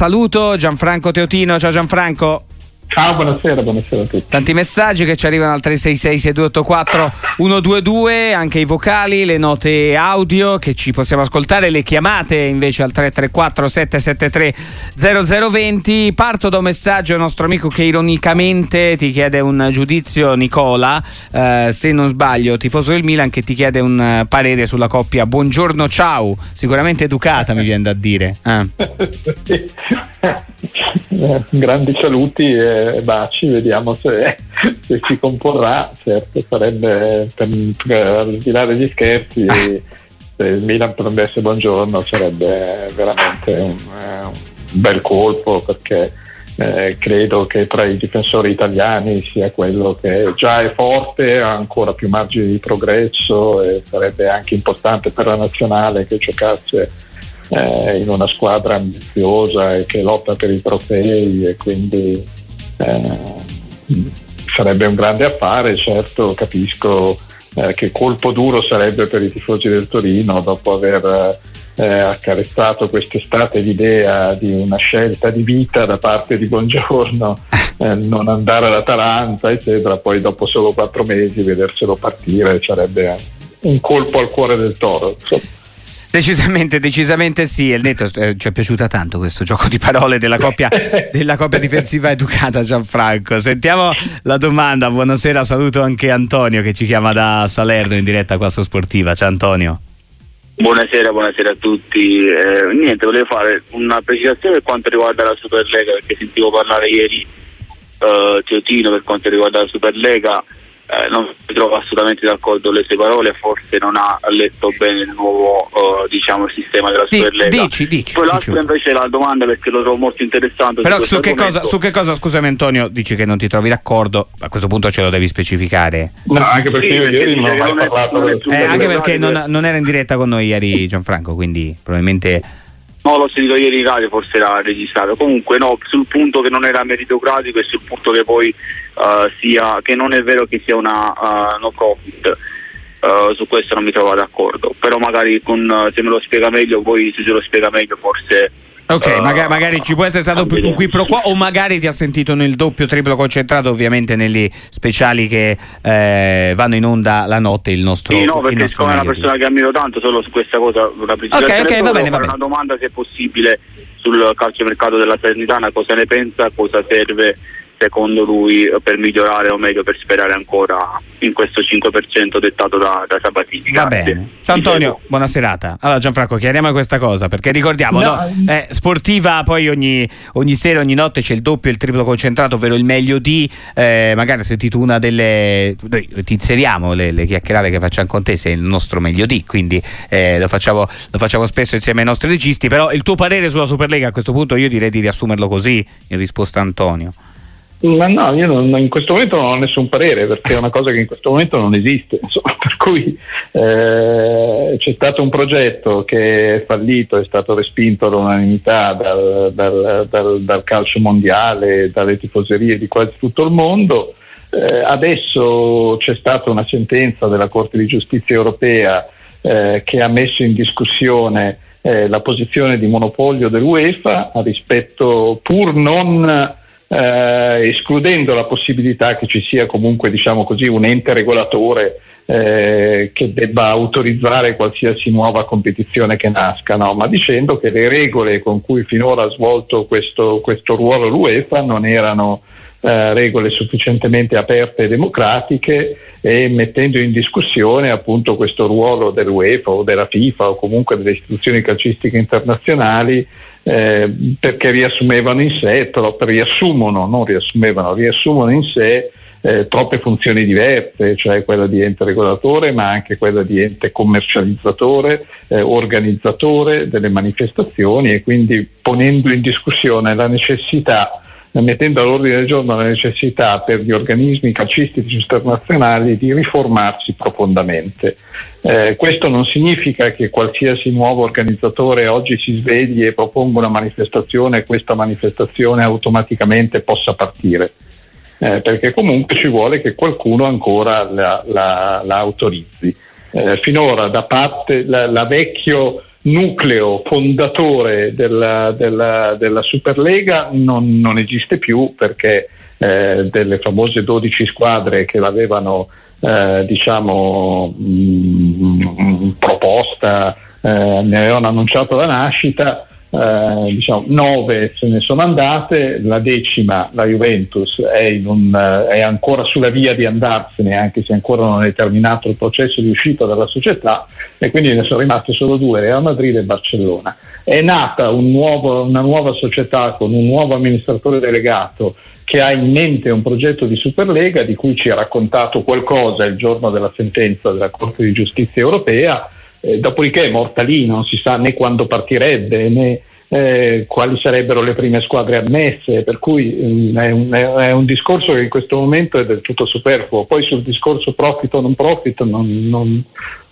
saluto Gianfranco Teotino. Ciao Gianfranco. Ciao, buonasera, buonasera a tutti. Tanti messaggi che ci arrivano al 366 6284 122, anche i vocali, le note audio che ci possiamo ascoltare, le chiamate invece al 334 773 0020. Parto da un messaggio al nostro amico che ironicamente ti chiede un giudizio, Nicola, eh, se non sbaglio, tifoso del Milan, che ti chiede un parere sulla coppia Buongiorno, ciao, sicuramente educata mi viene da dire. Eh. Grandi saluti. E baci, vediamo se, se si comporrà, certo sarebbe per, per, là degli scherzi se il Milan prendesse buongiorno sarebbe veramente un, eh, un bel colpo perché eh, credo che tra i difensori italiani sia quello che già è forte, ha ancora più margini di progresso e sarebbe anche importante per la nazionale che giocasse eh, in una squadra ambiziosa e che lotta per i trofei e quindi eh, sarebbe un grande affare, certo capisco eh, che colpo duro sarebbe per i tifosi del Torino dopo aver eh, accarezzato quest'estate l'idea di una scelta di vita da parte di Buongiorno, eh, non andare all'Atalanta, eccetera, poi dopo solo quattro mesi vederselo partire sarebbe un colpo al cuore del toro. Insomma. Decisamente, decisamente sì. Il netto eh, ci è piaciuta tanto questo gioco di parole della coppia, della coppia difensiva educata Gianfranco. Sentiamo la domanda. Buonasera, saluto anche Antonio che ci chiama da Salerno in diretta qua su Sportiva. Ciao Antonio. Buonasera, buonasera a tutti. Eh, niente, volevo fare una precisazione per quanto riguarda la Superlega perché sentivo parlare ieri eh, Teotino per quanto riguarda la Superlega eh, non mi trovo assolutamente d'accordo le sue parole, forse non ha letto bene il nuovo uh, diciamo, sistema della Superlega. Dici, dici. Poi l'altra dici. invece la domanda perché lo trovo molto interessante. Però su, su che, cosa, su che, cosa, scusami Antonio, dici che non ti trovi d'accordo? A questo punto ce lo devi specificare. No, anche perché sì, io ieri non ho mai parlato. Eh, anche perché non, non era in diretta con noi ieri Gianfranco, quindi probabilmente No, l'ho sentito ieri in radio, forse era registrato. Comunque no, sul punto che non era meritocratico e sul punto che poi uh, sia, che non è vero che sia una uh, no profit. Uh, su questo non mi trovo d'accordo. Però magari con, se me lo spiega meglio, poi se se lo spiega meglio forse Ok, uh, magari, magari, ci può essere stato un qui pro quo o magari ti ha sentito nel doppio triplo concentrato ovviamente negli speciali che eh, vanno in onda la notte il nostro Sì, no, perché sono una persona che ammiro tanto solo su questa cosa una Ok, ok, va bene, va bene. una domanda se è possibile sul calciomercato della Salernitana, cosa ne pensa, cosa serve secondo lui per migliorare o meglio per sperare ancora in questo 5% dettato da, da Sabatini. Va bene. Ciao Antonio, buona serata. Allora Gianfranco, chiariamo questa cosa perché ricordiamo, no, no, eh, sportiva poi ogni, ogni, sera, ogni notte c'è il doppio e il triplo concentrato, ovvero il meglio di, eh, magari hai sentito una delle, noi ti inseriamo le, le, chiacchierate che facciamo con te, sei il nostro meglio di, quindi eh, lo, facciamo, lo facciamo spesso insieme ai nostri registi, però il tuo parere sulla Superlega a questo punto io direi di riassumerlo così in risposta a Antonio. Ma no, io non, in questo momento non ho nessun parere perché è una cosa che in questo momento non esiste. Insomma, per cui eh, c'è stato un progetto che è fallito, è stato respinto all'unanimità dal, dal, dal, dal calcio mondiale, dalle tifoserie di quasi tutto il mondo. Eh, adesso c'è stata una sentenza della Corte di giustizia europea eh, che ha messo in discussione eh, la posizione di monopolio dell'UEFA rispetto pur non eh, escludendo la possibilità che ci sia comunque diciamo così, un ente regolatore eh, che debba autorizzare qualsiasi nuova competizione che nasca, no? ma dicendo che le regole con cui finora ha svolto questo, questo ruolo l'UEFA non erano eh, regole sufficientemente aperte e democratiche e mettendo in discussione appunto questo ruolo dell'UEFA o della FIFA o comunque delle istituzioni calcistiche internazionali eh, perché riassumevano in sé, troppo, riassumono, non riassumevano, riassumono in sé eh, troppe funzioni diverse, cioè quella di ente regolatore, ma anche quella di ente commercializzatore, eh, organizzatore delle manifestazioni e quindi ponendo in discussione la necessità mettendo all'ordine del giorno la necessità per gli organismi calcistici internazionali di riformarsi profondamente. Eh, questo non significa che qualsiasi nuovo organizzatore oggi si svegli e proponga una manifestazione e questa manifestazione automaticamente possa partire, eh, perché comunque ci vuole che qualcuno ancora la, la, la autorizzi. Eh, finora da parte la, la vecchio nucleo fondatore della, della, della Superlega non, non, esiste più perché eh, delle famose 12 squadre che l'avevano eh, diciamo, mh, mm, proposta, eh, ne avevano annunciato la nascita, eh, diciamo, nove se ne sono andate, la decima, la Juventus, è, un, eh, è, ancora sulla via di andarsene, anche se ancora non è terminato il processo di uscita dalla società, e quindi ne sono rimaste solo due, Real Madrid e Barcellona. È nata un nuovo, una nuova società con un nuovo amministratore delegato che ha in mente un progetto di Superlega di cui ci ha raccontato qualcosa il giorno della sentenza della Corte di Giustizia europea eh, dopodiché è morta lì, non si sa né quando partirebbe né eh, quali sarebbero le prime squadre ammesse, per cui mm, è, un, è, un, discorso che in questo momento è del tutto superfluo. Poi sul discorso profit o non profit non, non,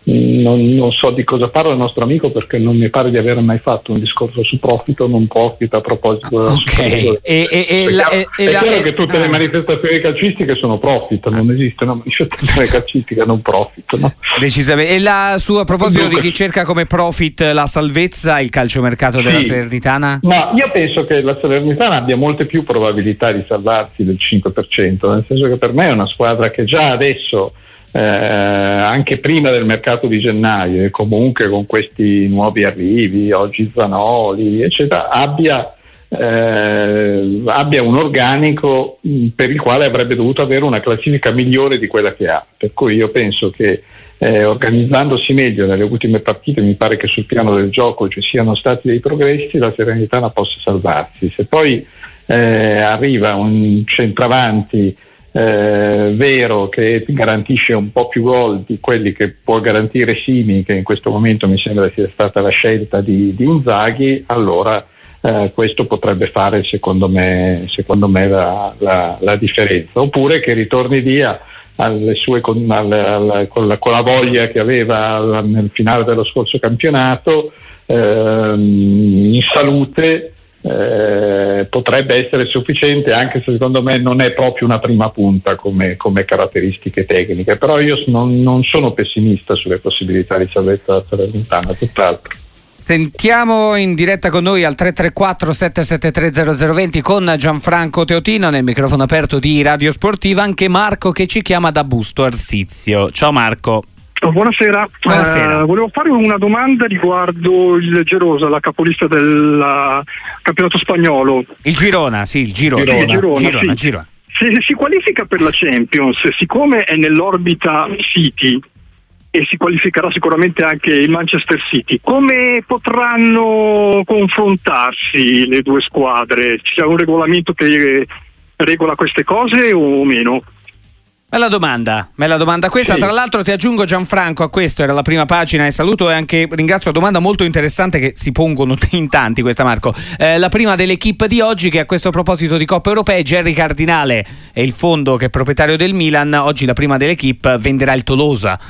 non, non, so di cosa parla il nostro amico perché non mi pare di aver mai fatto un discorso su profit o non profit a proposito della Ok, e, e, e la, è chiaro che tutte ah. le manifestazioni calcistiche sono profit, non esiste una manifestazione calcistica non profit. No? Decisamente. E la, su, a proposito Dunque, di chi cerca come profit la salvezza, il calciomercato della sì, Salernitana? No, io penso che la Salernitana abbia molte più probabilità di salvarsi del 5%, nel senso che per me è una squadra che già adesso eh, anche prima del mercato di gennaio e comunque con questi nuovi arrivi, oggi Zanoli, eccetera, abbia, eh, abbia un organico per il quale avrebbe dovuto avere una classifica migliore di quella che ha. Per cui io penso che eh, organizzandosi meglio nelle ultime partite, mi pare che sul piano del gioco ci siano stati dei progressi, la Serenitana possa salvarsi. Se poi eh, arriva un centravanti eh, vero che garantisce un po' più gol di quelli che può garantire Simi, che in questo momento mi sembra sia stata la scelta di, di Inzaghi, allora eh, questo potrebbe fare secondo me, secondo me la, la, la, differenza. Oppure che ritorni via sue, con, al, al, con, la, con, la, voglia che aveva nel finale dello scorso campionato, ehm, in salute eh, potrebbe essere sufficiente anche se secondo me non è proprio una prima punta come, come caratteristiche tecniche, però io non, non, sono pessimista sulle possibilità di salvezza della Salernitana, tutt'altro. Sentiamo in diretta con noi al 334 773 0020 con Gianfranco Teotino nel microfono aperto di Radio Sportiva anche Marco che ci chiama da Busto Arsizio. Ciao Marco. Buonasera, Buonasera. Eh, volevo fare una domanda riguardo il Gerosa, la capolista del campionato spagnolo. Il Girona, sì, il Girona. Girona, Girona, Girona, sì. Girona. Se si qualifica per la Champions, siccome è nell'orbita City e si qualificherà sicuramente anche il Manchester City, come potranno confrontarsi le due squadre? C'è un regolamento che regola queste cose o meno? Bella domanda, bella domanda questa. Sì. Tra l'altro ti aggiungo Gianfranco a questo, era la prima pagina e saluto e anche ringrazio la domanda molto interessante che si pongono in tanti questa Marco. Eh, la prima dell'equipe di oggi che a questo proposito di Coppa Europea, Jerry Cardinale è il fondo che è proprietario del Milan, oggi la prima dell'equipe venderà il Tolosa. A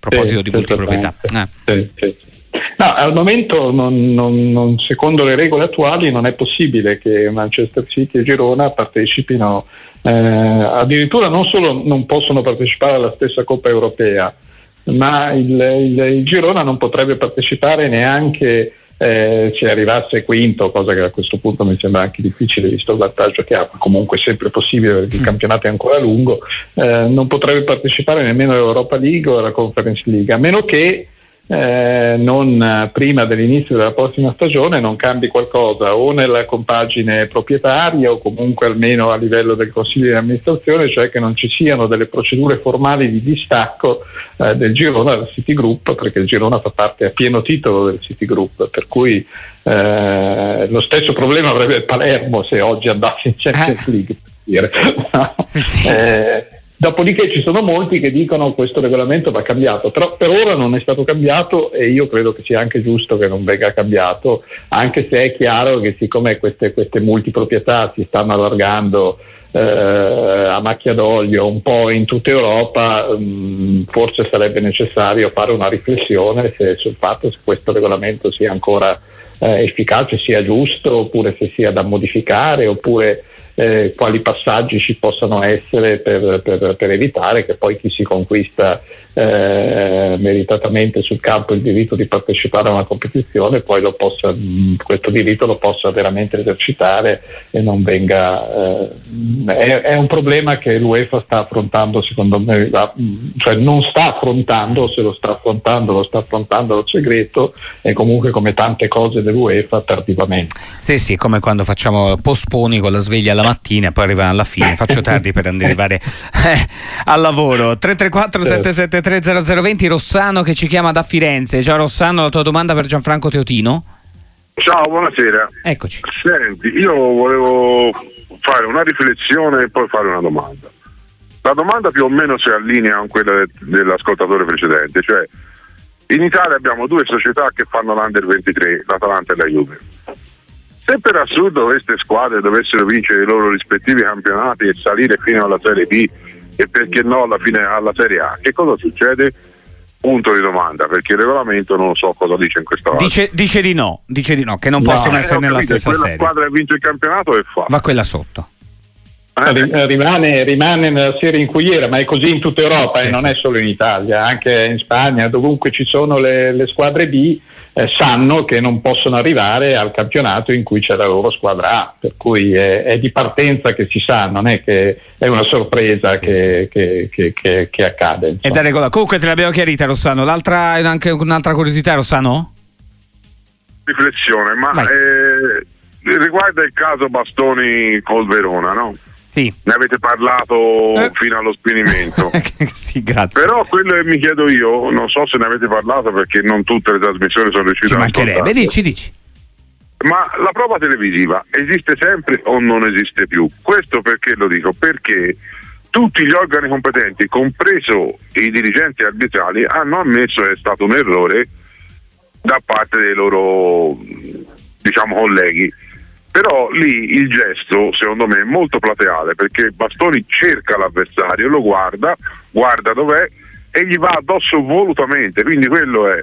proposito sì, di multiproprietà. Eh. Sì, sì. No, al momento, non, non, non, secondo le regole attuali, non è possibile che Manchester City e Girona partecipino eh, addirittura non solo non possono partecipare alla stessa Coppa Europea, ma il, il, il Girona non potrebbe partecipare neanche eh, se arrivasse quinto, cosa che a questo punto mi sembra anche difficile visto il vantaggio che ha, ma comunque sempre possibile perché il mm. campionato è ancora lungo, eh, non potrebbe partecipare nemmeno all'Europa League o alla Conference League, a meno che eh, non prima dell'inizio della prossima stagione non cambi qualcosa o nella compagine proprietaria o comunque almeno a livello del consiglio di amministrazione, cioè che non ci siano delle procedure formali di distacco eh, del Girona dal City Group, perché il Girona fa parte a pieno titolo del City Group, per cui eh, lo stesso problema avrebbe il Palermo se oggi andasse in Champions eh. League. Per dire. eh, Dopodiché ci sono molti che dicono che questo regolamento va cambiato, però per ora non è stato cambiato e io credo che sia anche giusto che non venga cambiato, anche se è chiaro che siccome queste, queste multiproprietà si stanno allargando eh, a macchia d'olio un po' in tutta Europa, mh, mm, forse sarebbe necessario fare una riflessione se, sul fatto se questo regolamento sia ancora eh, efficace sia giusto oppure se sia da modificare oppure eh, quali passaggi ci possano essere per, per, per, evitare che poi chi si conquista eh, meritatamente sul campo il diritto di partecipare a una competizione poi possa, questo diritto lo possa veramente esercitare e non venga... Eh, è, è, un problema che l'UEFA sta affrontando secondo me, cioè non sta affrontando, se lo sta affrontando lo sta affrontando al segreto e comunque come tante cose dell'UEFA tardivamente. Sì sì, come quando facciamo posponi con la sveglia alla mattina e poi arrivano alla fine, faccio tardi per arrivare eh, al lavoro. 334 773 0020 Rossano che ci chiama da Firenze. Ciao Rossano, la tua domanda per Gianfranco Teotino? Ciao, buonasera. Eccoci. Senti, io volevo fare una riflessione e poi fare una domanda. La domanda più o meno si allinea con quella dell'ascoltatore precedente, cioè in Italia abbiamo due società che fanno l'Under 23, l'Atalanta e la Juve. Se per assurdo queste squadre dovessero vincere i loro rispettivi campionati e salire fino alla Serie B e perché no alla fine alla Serie A, che cosa succede? Punto di domanda, perché il regolamento non so cosa dice in questa dice, dice di no, dice di no, che non no, possono eh, essere nella capito, stessa serie. La squadra che vince il campionato e fa. Va quella sotto. Eh, rimane, rimane, nella serie in cui era, ma è così in tutta Europa e eh, non sì. è solo in Italia, anche in Spagna, dovunque ci sono le, le squadre B, eh, sanno che non possono arrivare al campionato in cui c'è la loro squadra A, per cui è, è di partenza che si sa, non è che è una sorpresa che, che, che, che accade. Insomma. E da regola. Comunque te l'abbiamo chiarita Rossano, L'altra, anche un'altra curiosità Rossano? Riflessione, ma eh, riguarda il caso Bastoni col Verona, no? Sì. Ne avete parlato eh. fino allo sfinimento. sì, grazie. Però quello che mi chiedo io, non so se ne avete parlato perché non tutte le trasmissioni sono riuscite Ci a mancherebbe, dici, dici. Ma la prova televisiva esiste sempre o non esiste più? Questo perché lo dico? Perché tutti gli organi competenti, compreso i dirigenti arbitrali, hanno ammesso che è stato un errore da parte dei loro diciamo colleghi però lì il gesto secondo me è molto plateale perché Bastoni cerca l'avversario, lo guarda, guarda dov'è e gli va addosso volutamente, quindi quello è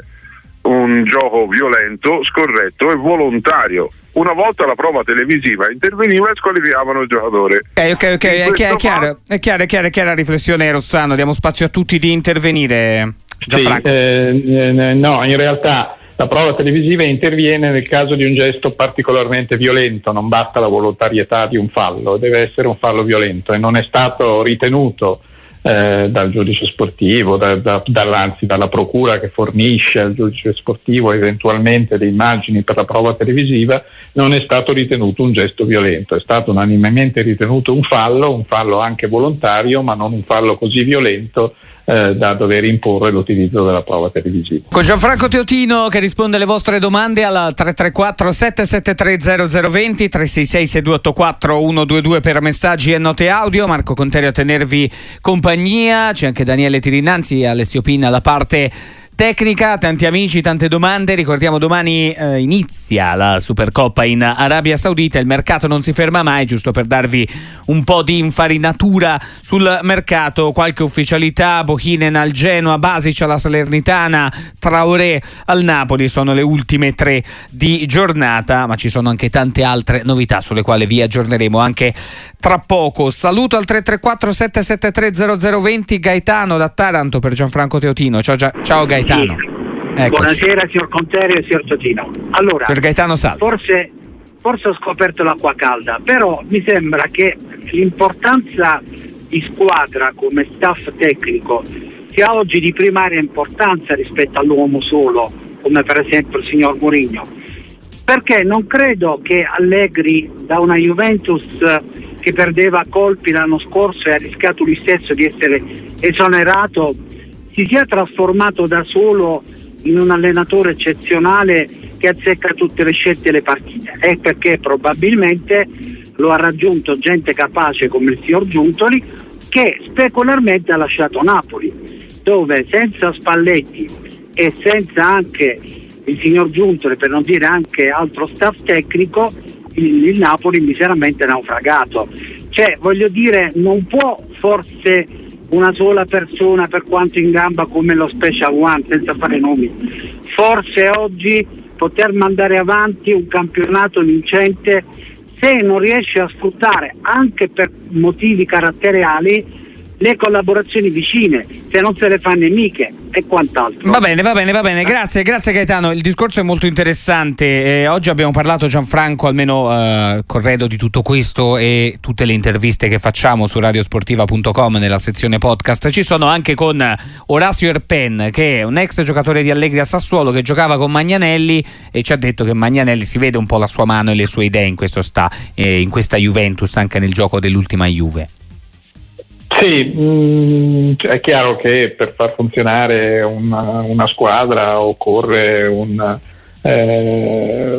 un gioco violento, scorretto e volontario. Una volta la prova televisiva interveniva e squalificavano il giocatore. Ok, ok, ok, è, chiaro, è, chiaro, è chiara, è chiara, è chiara la riflessione Rossano, diamo spazio a tutti di intervenire. Sì, eh, no, in realtà la prova televisiva interviene nel caso di un gesto particolarmente violento, non basta la volontarietà di un fallo, deve essere un fallo violento e non è stato ritenuto eh, dal giudice sportivo, da, da, anzi dalla procura che fornisce al giudice sportivo eventualmente le immagini per la prova televisiva, non è stato ritenuto un gesto violento, è stato unanimemente ritenuto un fallo, un fallo anche volontario, ma non un fallo così violento eh, da dover imporre l'utilizzo della prova televisiva. Con Gianfranco Teotino che risponde alle vostre domande al 334 773 0020 366 6284 122 per messaggi e note audio. Marco Conterio a tenervi compagnia, c'è anche Daniele Tirinanzi e Alessio Pinna alla parte tecnica, tanti amici, tante domande. Ricordiamo domani eh, inizia la Supercoppa in Arabia Saudita. Il mercato non si ferma mai, giusto per darvi un po' di infarinatura sul mercato. Qualche ufficialità: Bohinen al Genoa, Basic alla Salernitana, Traoré al Napoli. Sono le ultime tre di giornata, ma ci sono anche tante altre novità sulle quali vi aggiorneremo anche tra poco. Saluto al 334 773 0020 Gaetano da Taranto per Gianfranco Teotino. Ciao, ciao Gaetano. Gaetano. Eccoci. Buonasera signor Conterio e signor Totino. Allora, per Gaetano Salvo. Forse, forse ho scoperto l'acqua calda, però mi sembra che l'importanza di squadra come staff tecnico sia oggi di primaria importanza rispetto all'uomo solo, come per esempio il signor Mourinho. Perché non credo che Allegri da una Juventus che perdeva colpi l'anno scorso e ha rischiato lui stesso di essere esonerato si sia trasformato da solo in un allenatore eccezionale che azzecca tutte le scelte e le partite. È perché probabilmente lo ha raggiunto gente capace come il signor Giuntoli che specularmente ha lasciato Napoli, dove senza Spalletti e senza anche il signor Giuntoli, per non dire anche altro staff tecnico, il, il Napoli miseramente naufragato. Cioè, voglio dire, non può forse una sola persona per quanto in gamba come lo Special One, senza fare nomi. Forse oggi poter mandare avanti un campionato vincente se non riesce a sfruttare anche per motivi caratteriali le collaborazioni vicine, se non se le fa nemiche e quant'altro. Va bene, va bene, va bene, grazie, grazie Gaetano, il discorso è molto interessante, eh, oggi abbiamo parlato Gianfranco almeno eh, corredo di tutto questo e tutte le interviste che facciamo su radiosportiva.com nella sezione podcast, ci sono anche con Orazio Erpen che è un ex giocatore di Allegri a Sassuolo che giocava con Magnanelli e ci ha detto che Magnanelli si vede un po' la sua mano e le sue idee in, sta, eh, in questa Juventus anche nel gioco dell'ultima Juve. Sì, mh, mm, è chiaro che per far funzionare una, una squadra occorre un, eh,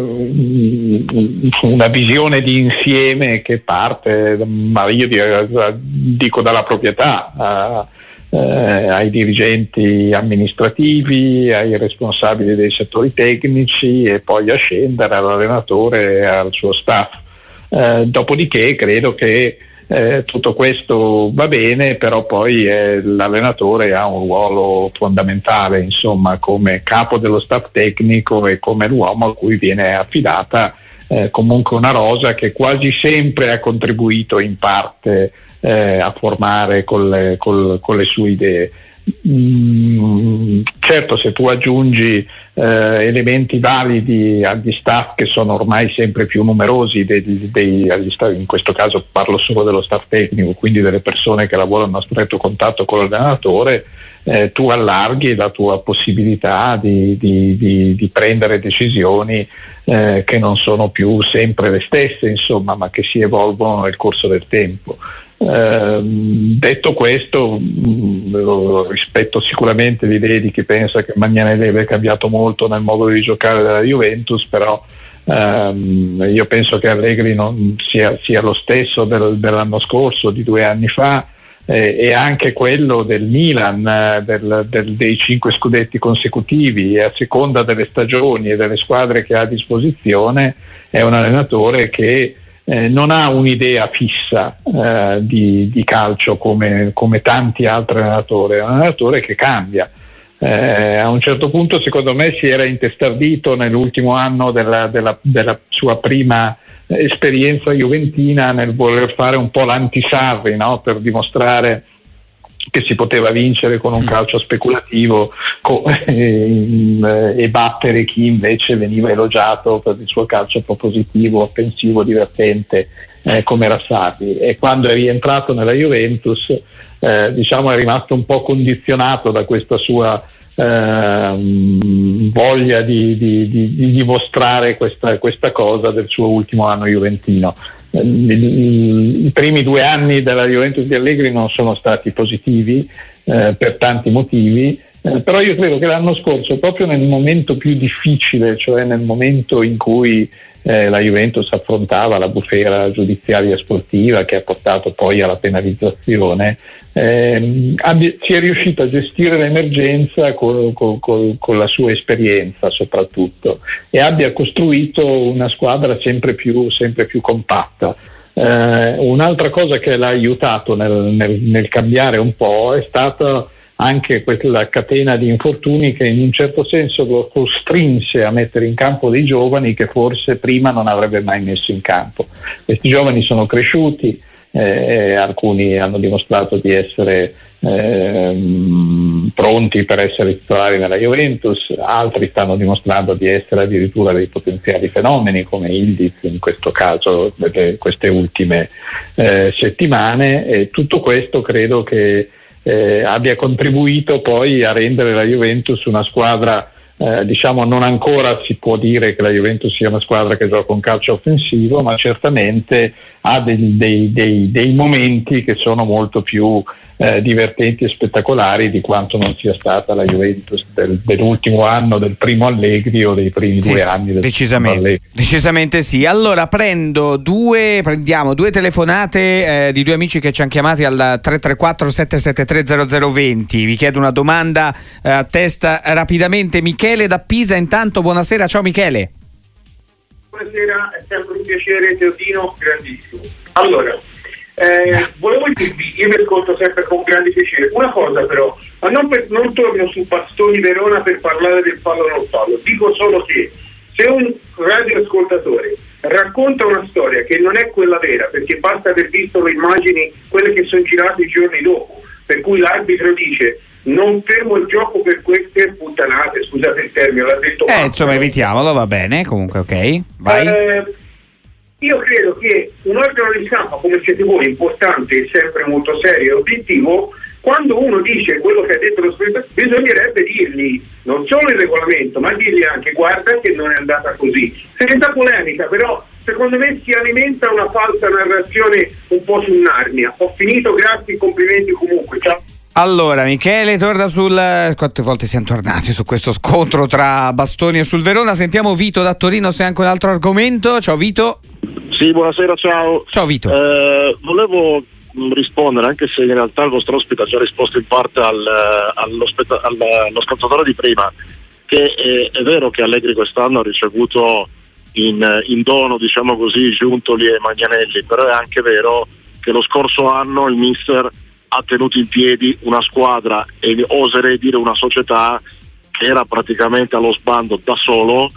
una visione di insieme che parte, ma io dico dalla proprietà. Eh, ai dirigenti amministrativi, ai responsabili dei settori tecnici e poi a scendere all'allenatore e al suo staff. Eh, dopodiché credo che eh, tutto questo va bene, però poi eh, l'allenatore ha un ruolo fondamentale, insomma, come capo dello staff tecnico e come l'uomo a cui viene affidata eh, comunque una rosa che quasi sempre ha contribuito in parte eh, a formare con le, col, con le sue idee. Mm, certo, se tu aggiungi eh, elementi validi agli staff che sono ormai sempre più numerosi, dei, dei, staff, in questo caso parlo solo dello staff tecnico, quindi delle persone che lavorano a stretto contatto con l'allenatore, eh, tu allarghi la tua possibilità di, di, di, di prendere decisioni eh, che non sono più sempre le stesse, insomma, ma che si evolvono nel corso del tempo. Eh, detto questo, mh, mm, rispetto sicuramente l'idea di chi pensa che Magnanelli abbia cambiato molto nel modo di giocare della Juventus, però ehm, io penso che Allegri non sia, sia lo stesso del, dell'anno scorso, di due anni fa, eh, e anche quello del Milan, del, del, dei cinque scudetti consecutivi, e a seconda delle stagioni e delle squadre che ha a disposizione, è un allenatore che eh, non ha un'idea fissa eh, di, di, calcio come, come, tanti altri allenatori, è un allenatore che cambia. Eh, a un certo punto secondo me si era intestardito nell'ultimo anno della, della, della sua prima esperienza juventina nel voler fare un po' l'antisarri no? per dimostrare che si poteva vincere con un calcio speculativo co- e, e battere chi invece veniva elogiato per il suo calcio propositivo, offensivo, divertente eh, come era Sarri. E quando è rientrato nella Juventus eh, diciamo è rimasto un po' condizionato da questa sua eh, voglia di, di, di, di dimostrare questa, questa, cosa del suo ultimo anno juventino i primi due anni della Juventus di Allegri non sono stati positivi eh, per tanti motivi, eh, però io credo che l'anno scorso, proprio nel momento più difficile, cioè nel momento in cui eh, la Juventus affrontava la bufera giudiziaria sportiva che ha portato poi alla penalizzazione, eh, abbia, sia riuscito a gestire l'emergenza con, con, con, con, la sua esperienza soprattutto e abbia costruito una squadra sempre più, sempre più compatta. Eh, un'altra cosa che l'ha aiutato nel, nel, nel cambiare un po' è stata anche quella catena di infortuni che in un certo senso lo costrinse a mettere in campo dei giovani che forse prima non avrebbe mai messo in campo. Questi giovani sono cresciuti, eh, alcuni hanno dimostrato di essere eh, pronti per essere titolari nella Juventus, altri stanno dimostrando di essere addirittura dei potenziali fenomeni come Ildiz in questo caso delle, queste ultime eh, settimane e tutto questo credo che eh, abbia contribuito poi a rendere la Juventus una squadra eh, diciamo non ancora si può dire che la Juventus sia una squadra che gioca un calcio offensivo, ma certamente ha dei, dei, dei, dei momenti che sono molto più eh, divertenti e spettacolari di quanto non sia stata la Juventus del, dell'ultimo anno del primo Allegri o dei primi sì, due anni del decisamente. Decisamente sì. Allora prendo due, prendiamo due telefonate eh, di due amici che ci hanno chiamati al 334 773 0020. Vi chiedo una domanda eh, a testa rapidamente. Michele da Pisa, intanto buonasera, ciao Michele. Buonasera, è sempre un piacere, Teodino, grandissimo. Allora, eh, volevo dirvi, io vi ascolto sempre con grande piacere. Una cosa però, ma non, per, non torno su Pastoni Verona per parlare del fallo non fallo, dico solo che Se un radioascoltatore racconta una storia che non è quella vera, perché basta aver visto le immagini, quelle che sono girate i giorni dopo, per cui l'arbitro dice non fermo il gioco per queste puttanate, scusate il termine, l'ha detto Eh, insomma, evitiamolo, va bene, comunque, ok. Vai. Eh, io credo che un organo di stampa come siete voi, importante e sempre molto serio e obiettivo, quando uno dice quello che ha detto lo spettatore, bisognerebbe dirgli non solo il regolamento, ma dirgli anche guarda che non è andata così. Senza polemica, però secondo me si alimenta una falsa narrazione un po' su Narnia. Ho finito, grazie, complimenti comunque. Ciao. Allora, Michele torna sul. Quante volte siamo tornati su questo scontro tra Bastoni e sul Verona? Sentiamo Vito da Torino se ha anche un altro argomento. Ciao Vito. Sì, buonasera, ciao. Ciao Vito. Eh, volevo mh, rispondere, anche se in realtà il vostro ospite ha già risposto in parte al, eh, allo, spetta- al- allo ascoltatore di prima, che è, è vero che Allegri quest'anno ha ricevuto in, in dono, diciamo così, Giuntoli e Magnanelli, però è anche vero che lo scorso anno il mister ha tenuto in piedi una squadra e oserei dire una società che era praticamente allo sbando da solo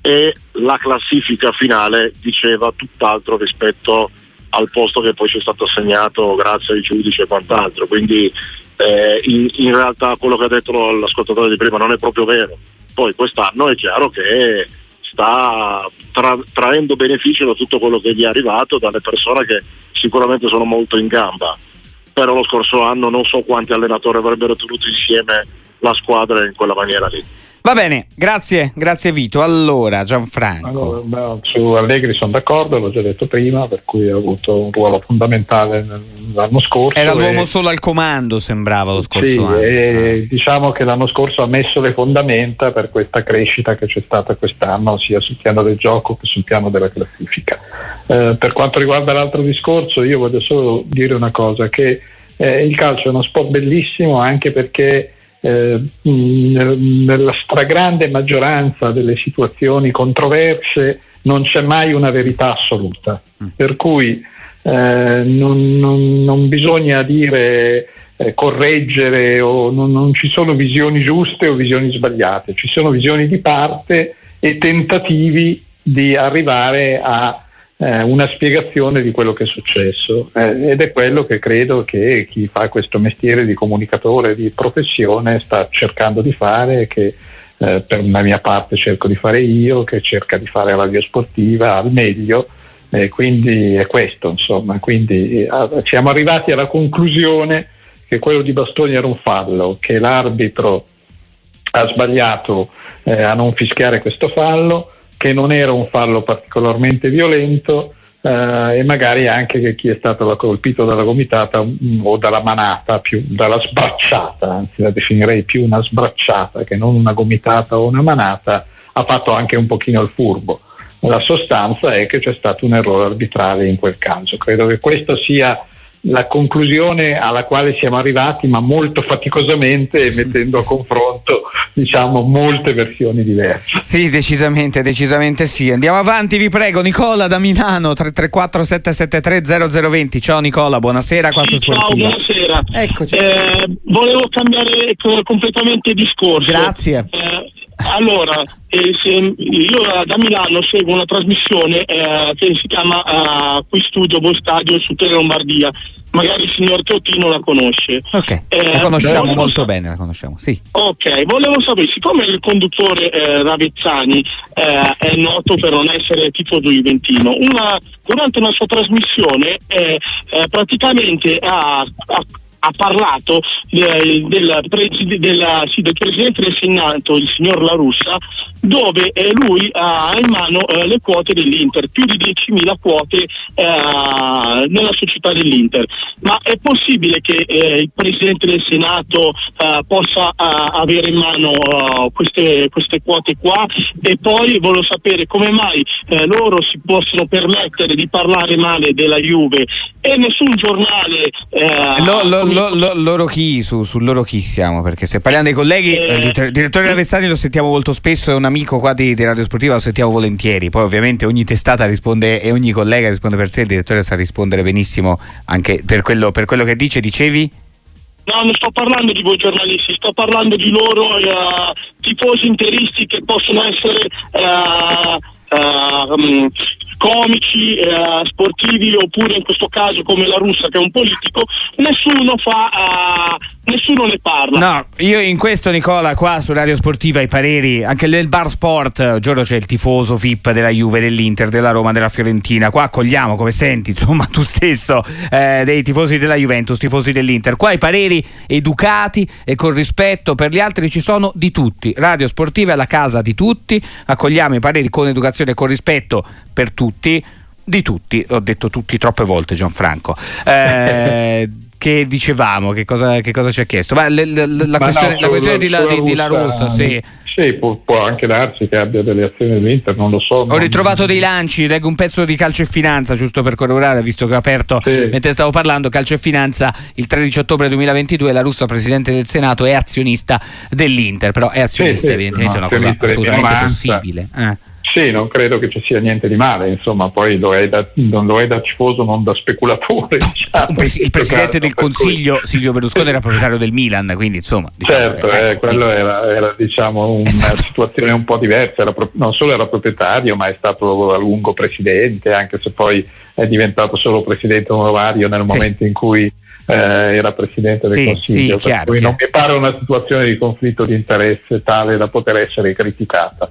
e la classifica finale diceva tutt'altro rispetto al posto che poi ci è stato assegnato grazie ai giudici e quant'altro. Quindi eh, in, in realtà quello che ha detto l'ascoltatore di prima non è proprio vero. Poi quest'anno è chiaro che sta tra- traendo beneficio da tutto quello che gli è arrivato dalle persone che sicuramente sono molto in gamba. Però lo scorso anno non so quanti allenatori avrebbero tenuto insieme la squadra in quella maniera lì. Va bene, grazie, grazie Vito. Allora, Gianfranco. Allora, su Allegri sono d'accordo, l'ho già detto prima, per cui ha avuto un ruolo fondamentale l'anno scorso. Era l'uomo e- solo al comando, sembrava lo scorso Sì, anno. e diciamo che l'anno scorso ha messo le fondamenta per questa crescita che c'è stata quest'anno, sia sul piano del gioco che sul piano della classifica. Eh, per quanto riguarda l'altro discorso, io voglio solo dire una cosa, che eh, il calcio è uno sport bellissimo anche perché eh, nel- nella stragrande maggioranza delle situazioni controverse non c'è mai una verità assoluta, per cui eh, non, non- non bisogna dire eh, correggere o non, non ci sono visioni giuste o visioni sbagliate, ci sono visioni di parte e tentativi di arrivare a eh, una spiegazione di quello che è successo. Eh, ed è quello che credo che chi fa questo mestiere di comunicatore di professione sta cercando di fare, che eh, per la mia parte cerco di fare io, che cerca di fare radio sportiva al meglio. E quindi è questo, insomma, quindi eh, siamo arrivati alla conclusione che quello di Bastoni era un fallo, che l'arbitro ha sbagliato eh, a non fischiare questo fallo, che non era un fallo particolarmente violento eh, e magari anche che chi è stato colpito dalla gomitata mm, o dalla manata, più dalla sbracciata, anzi la definirei più una sbracciata che non una gomitata o una manata, ha fatto anche un pochino il furbo. La sostanza è che c'è stato un errore arbitrale in quel caso. Credo che questa sia la conclusione alla quale siamo arrivati, ma molto faticosamente e mettendo a confronto diciamo, molte versioni diverse. Sì, decisamente, decisamente sì. Andiamo avanti, vi prego. Nicola da Milano, 334 773 0020. Ciao Nicola, buonasera. Qua su Ciao, Sportiva. buonasera. Eccoci. Eh, volevo cambiare co- completamente discorso. Grazie. Eh, allora, eh, se- io eh, da Milano seguo una trasmissione eh, che si chiama eh, Qui Studio Voi Stadio su Tele Lombardia. Magari il signor Teotino la conosce. Ok, Eh, la conosciamo volevo molto sa- bene, la conosciamo, sì. Ok, volevo sapere, siccome il conduttore eh, Ravezzani eh, è noto per non essere tifoso juventino, una, durante una sua trasmissione eh, eh, praticamente ha, ha- ha parlato eh, del, della- sì, del presidente del Senato, il signor La Russa, dove eh, lui ha in mano eh, le quote dell'Inter, più di 10.000 quote eh, nella società dell'Inter. Ma è possibile che eh, il presidente del Senato eh, possa eh, avere in mano queste, queste quote qua? E poi volevo sapere come mai loro si possono permettere di parlare male della Juve e nessun giornale. Lo- lo- lo- lo- loro chi, su, su loro chi siamo? Perché se parliamo dei colleghi, il direttore- Ravezzani lo sentiamo molto spesso, è un amico qua di, di Radio Sportiva, lo sentiamo volentieri. Poi ovviamente ogni testata risponde e ogni collega risponde per sé, il direttore sa rispondere benissimo anche per quello, per quello che dice, dicevi? No, non sto parlando di voi giornalisti, sto parlando di loro eh, tifosi interisti che possono essere eh, eh, um, comici, eh, sportivi oppure in questo caso come la russa che è un politico, nessuno fa uh, nessuno ne parla. No, io in questo Nicola qua su Radio Sportiva i pareri, anche nel bar sport, giorno c'è il tifoso VIP della Juve, dell'Inter, della Roma, della Fiorentina, qua accogliamo come senti, insomma tu stesso, eh, dei tifosi della Juventus, tifosi dell'Inter, qua i pareri educati e con rispetto per gli altri ci sono di tutti, Radio Sportiva è la casa di tutti, accogliamo i pareri con educazione e con rispetto per tutti. Di tutti, ho detto tutti troppe volte Gianfranco. Eh, che dicevamo, che cosa, che cosa ci ha chiesto? Ma le, le, la, Ma questione, no, la questione di, la, di, di La Russa, sì. Sì, può, può anche darsi che abbia delle azioni dell'Inter, non lo so. Ho non- ritrovato dei lanci, leggo un pezzo di calcio e finanza giusto per corroborare, visto che ho aperto Sì. mentre stavo parlando. Calcio e finanza il 13 ottobre 2022. La russa, presidente del Senato, è azionista dell'Inter, però è azionista, sì, evidentemente no, è una cosa assolutamente possibile. Eh. Sì, non credo che ci sia niente di male, insomma, poi lo è da, non lo è da tifoso, non da speculatore. diciamo, pres- il presidente del per cui- Consiglio, Silvio Berlusconi, era proprietario del Milan, quindi insomma. Diciamo Certo, che- eh, quello era, era, diciamo una Esatto. situazione un po' diversa, pro- non solo era proprietario ma è stato a lungo presidente, anche se poi è diventato solo presidente onorario nel Sì. momento in cui eh, era presidente del Sì, Consiglio, sì, chiaro, non chiaro. mi pare una situazione di conflitto di interesse tale da poter essere criticata.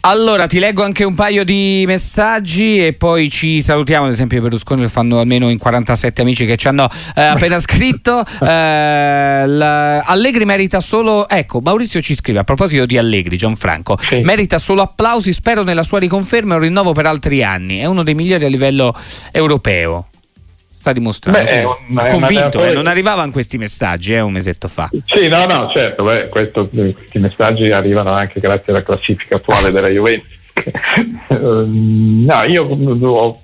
Allora, ti leggo anche un paio di messaggi e poi ci salutiamo. Ad esempio, i Berlusconi lo fanno almeno in 47 amici che ci hanno eh, appena scritto. Eh, la- Allegri merita solo. Ecco, Maurizio ci scrive a proposito di Allegri, Gianfranco. Sì. Merita solo applausi. Spero nella sua riconferma e un rinnovo per altri anni. È uno dei migliori a livello europeo. Sta dimostrando. Beh, un- è convinto, eh, non arrivavano questi messaggi eh, un mesetto fa. Sì, no, no, certo, beh, questo- questi messaggi arrivano anche grazie alla classifica attuale della Juventus. Ehm, no, io ho-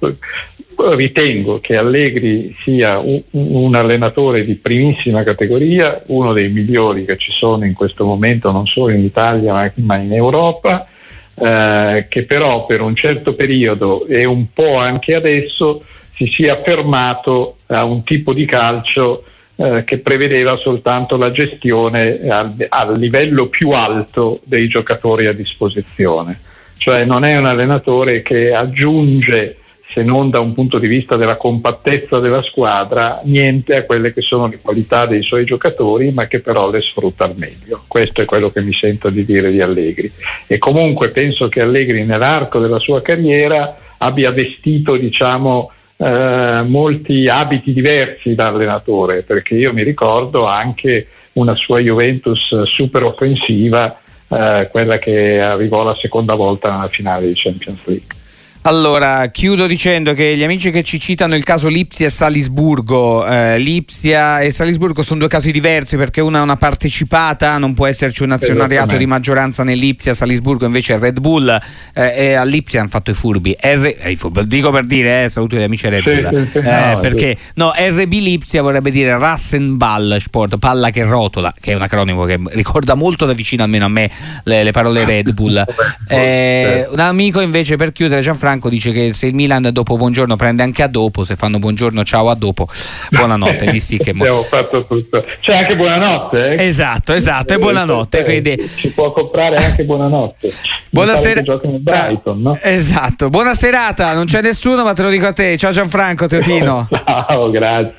ritengo che Allegri sia un, un allenatore di primissima categoria, uno dei migliori che ci sono in questo momento, non solo in Italia ma, ma in Europa, eh, che però per un certo periodo e un po' anche adesso si sia fermato a un tipo di calcio eh, che prevedeva soltanto la gestione al, al livello più alto dei giocatori a disposizione. Cioè non è un allenatore che aggiunge, se non da un punto di vista della compattezza della squadra, niente a quelle che sono le qualità dei suoi giocatori, ma che però le sfrutta al meglio. Questo è quello che mi sento di dire di Allegri. E comunque penso che Allegri nell'arco della sua carriera abbia vestito, diciamo, eh, molti abiti diversi da allenatore, perché io mi ricordo anche una sua Juventus super offensiva, eh, quella che arrivò la seconda volta nella finale di Champions League. Allora, chiudo dicendo che gli amici che ci citano il caso Lipsia e Salisburgo, eh, Lipsia e Salisburgo sono due casi diversi perché una è una partecipata, non può esserci un azionariato di maggioranza nell'Ipsia, Salisburgo invece è Red Bull eh, e all'Ipsia hanno fatto i furbi. R- eh, i furbi, dico per dire, eh, saluto gli amici Red Sì, Bull, sì, sì, eh, no, perché no, RB Lipsia vorrebbe dire Rassenball Sport, palla che rotola, che è un acronimo che ricorda molto da vicino almeno a me le, le parole Red Bull. Eh, un amico invece per chiudere Gianfranco dice che se il Milan dopo buongiorno prende anche a dopo, se fanno buongiorno ciao a dopo, buonanotte, lì sì che mo- Abbiamo fatto tutto. C'è anche buonanotte. eh? Esatto, esatto, e buonanotte, Eh, quindi Si può comprare anche buonanotte. Buonasera. Brighton, no? Esatto, buona serata, non c'è nessuno ma te lo dico a te, ciao Gianfranco Teotino. Ciao, grazie.